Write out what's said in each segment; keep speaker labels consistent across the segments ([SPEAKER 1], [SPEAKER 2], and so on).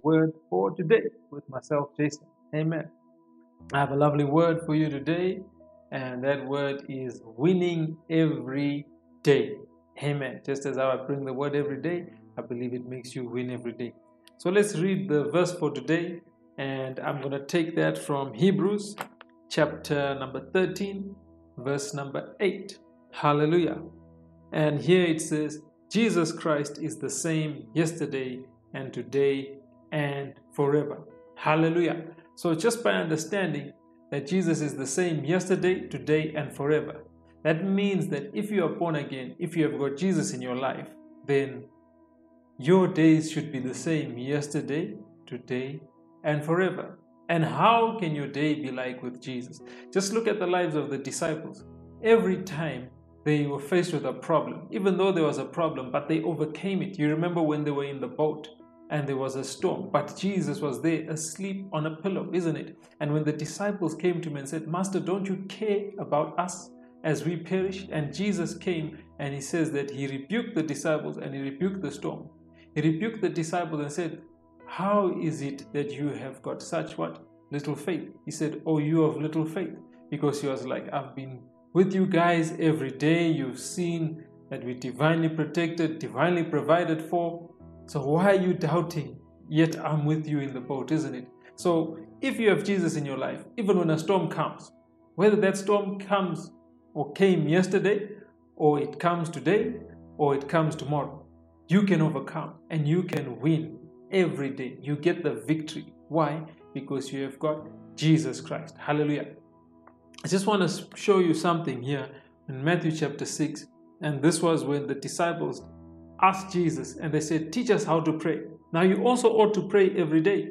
[SPEAKER 1] word for today with myself, Jason. Amen. I have a lovely word for you today, and that word is winning every day. Amen. Just as I bring the word every day, I believe it makes you win every day. So let's read the verse for today, and I'm going to take that from Hebrews chapter number 13, verse number 8. Hallelujah. And here it says, Jesus Christ is the same yesterday and today and forever. Hallelujah. So, just by understanding that Jesus is the same yesterday, today, and forever, that means that if you are born again, if you have got Jesus in your life, then your days should be the same yesterday, today, and forever. And how can your day be like with Jesus? Just look at the lives of the disciples. Every time they were faced with a problem, even though there was a problem, but they overcame it. You remember when they were in the boat and there was a storm, but Jesus was there asleep on a pillow, isn't it? And when the disciples came to him and said, Master, don't you care about us as we perish? And Jesus came and he says that he rebuked the disciples and he rebuked the storm. He rebuked the disciples and said, How is it that you have got such what? Little faith. He said, Oh, you of little faith. Because he was like, I've been with you guys every day. You've seen that we're divinely protected, divinely provided for. So why are you doubting? Yet I'm with you in the boat, isn't it? So if you have Jesus in your life, even when a storm comes, whether that storm comes or came yesterday, or it comes today, or it comes tomorrow, you can overcome and you can win every day. You get the victory. Why? Because you have got Jesus Christ. Hallelujah. I just want to show you something here in Matthew chapter 6. And this was when the disciples asked Jesus and they said, Teach us how to pray. Now, you also ought to pray every day.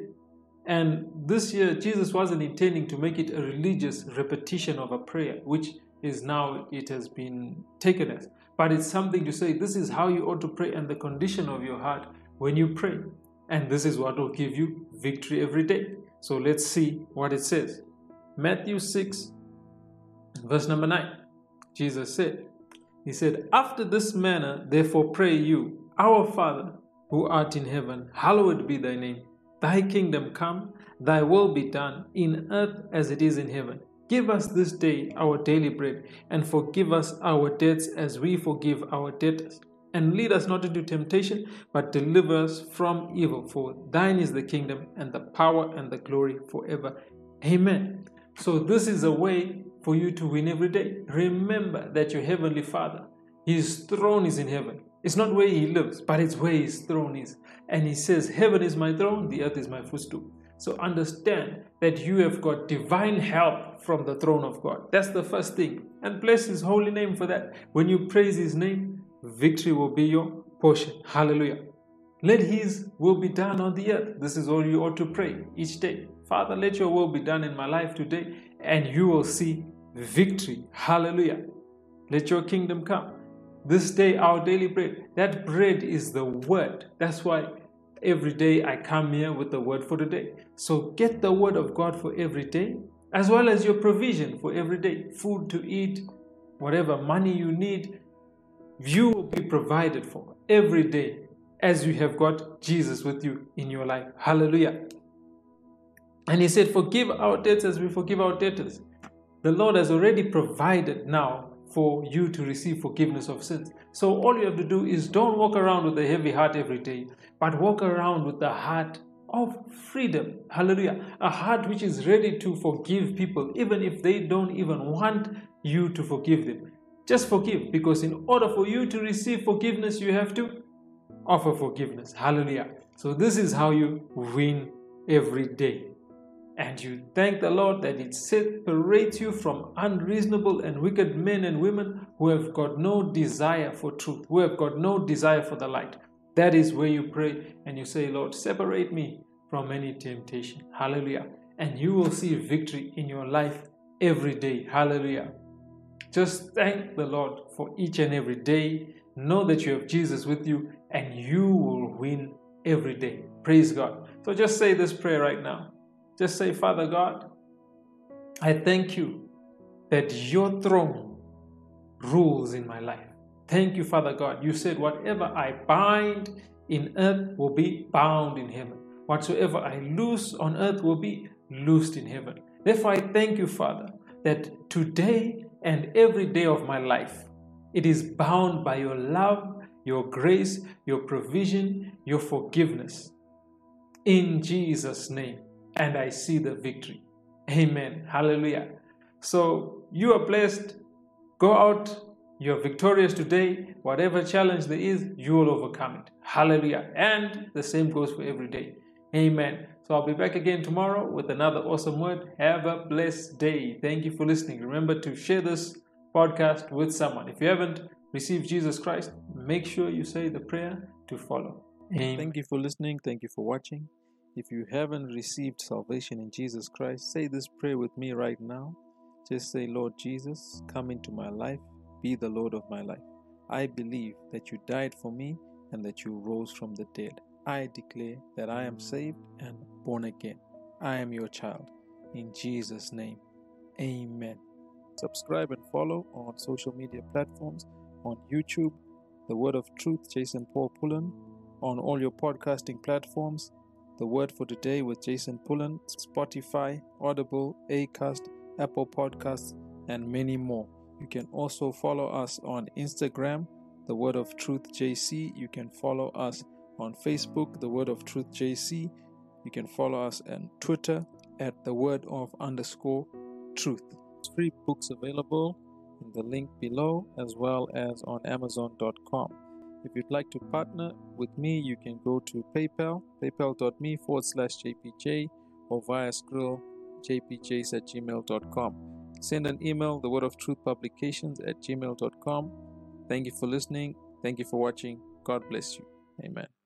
[SPEAKER 1] And this year, Jesus wasn't intending to make it a religious repetition of a prayer, which is now it has been taken as. But it's something to say, this is how you ought to pray and the condition of your heart when you pray. And this is what will give you victory every day. So let's see what it says. Matthew 6, verse number 9. Jesus said, he said, After this manner, therefore, pray you, Our Father, who art in heaven, hallowed be thy name. Thy kingdom come, thy will be done, in earth as it is in heaven. Give us this day our daily bread, and forgive us our debts as we forgive our debtors. And lead us not into temptation, but deliver us from evil. For thine is the kingdom, and the power, and the glory forever. Amen. So, this is a way for you to win every day. Remember that your Heavenly Father, His throne is in heaven. It's not where He lives, but it's where His throne is. And He says, Heaven is my throne, the earth is my footstool. So understand that you have got divine help from the throne of God. That's the first thing. And bless His holy name for that. When you praise His name, victory will be your portion. Hallelujah. Let His will be done on the earth. This is all you ought to pray each day. Father, let your will be done in my life today, and you will see victory. Hallelujah. Let your kingdom come. This day, our daily bread. That bread is the word. That's why every day I come here with the word for today. So get the word of God for every day, as well as your provision for every day food to eat, whatever money you need, you will be provided for every day as you have got Jesus with you in your life. Hallelujah. And he said, Forgive our debts as we forgive our debtors. The Lord has already provided now for you to receive forgiveness of sins. So all you have to do is don't walk around with a heavy heart every day, but walk around with the heart of freedom. Hallelujah. A heart which is ready to forgive people, even if they don't even want you to forgive them. Just forgive, because in order for you to receive forgiveness, you have to offer forgiveness. Hallelujah. So this is how you win every day and you thank the Lord that it separates you from unreasonable and wicked men and women who have got no desire for truth, who have got no desire for the light. That is where you pray and you say, Lord, separate me from any temptation. Hallelujah. And you will see victory in your life every day. Hallelujah. Just thank the Lord for each and every day. Know that you have Jesus with you and you will win every day. Praise God. So just say this prayer right now. Just say, Father God, I thank you that your throne rules in my life. Thank you, Father God. You said, whatever I bind in earth will be bound in heaven. Whatsoever I loose on earth will be loosed in heaven. Therefore, I thank you, Father, that today and every day of my life, it is bound by your love, your grace, your provision, your forgiveness. In Jesus' name. And I see the victory. Amen. Hallelujah. So you are blessed. Go out. You're victorious today. Whatever challenge there is, you will overcome it. Hallelujah. And the same goes for every day. Amen. So I'll be back again tomorrow with another awesome word. Have a blessed day. Thank you for listening. Remember to share this podcast with someone. If you haven't received Jesus Christ, make sure you say the prayer to follow.
[SPEAKER 2] Amen. Thank you for listening. Thank you for watching. If you haven't received salvation in Jesus Christ, say this prayer with me right now. Just say, Lord Jesus, come into my life, be the Lord of my life. I believe that you died for me and that you rose from the dead. I declare that I am saved and born again. I am your child. In Jesus' name, amen. Subscribe and follow on social media platforms on YouTube, The Word of Truth, Jason Paul Pullen, on all your podcasting platforms the Word for Today with Jason Pullen, Spotify, Audible, Acast, Apple Podcasts, and many more. You can also follow us on Instagram, The Word of Truth JC. You can follow us on Facebook, The Word of Truth JC. You can follow us on Twitter at The Word of underscore Truth. Free books available in the link below as well as on Amazon.com. If you'd like to partner with me, you can go to PayPal, paypal.me forward slash JPJ, or via Skrill, jpjs at gmail.com. Send an email, the word of truth publications at gmail.com. Thank you for listening. Thank you for watching. God bless you. Amen.